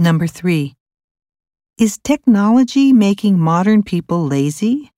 Number three, is technology making modern people lazy?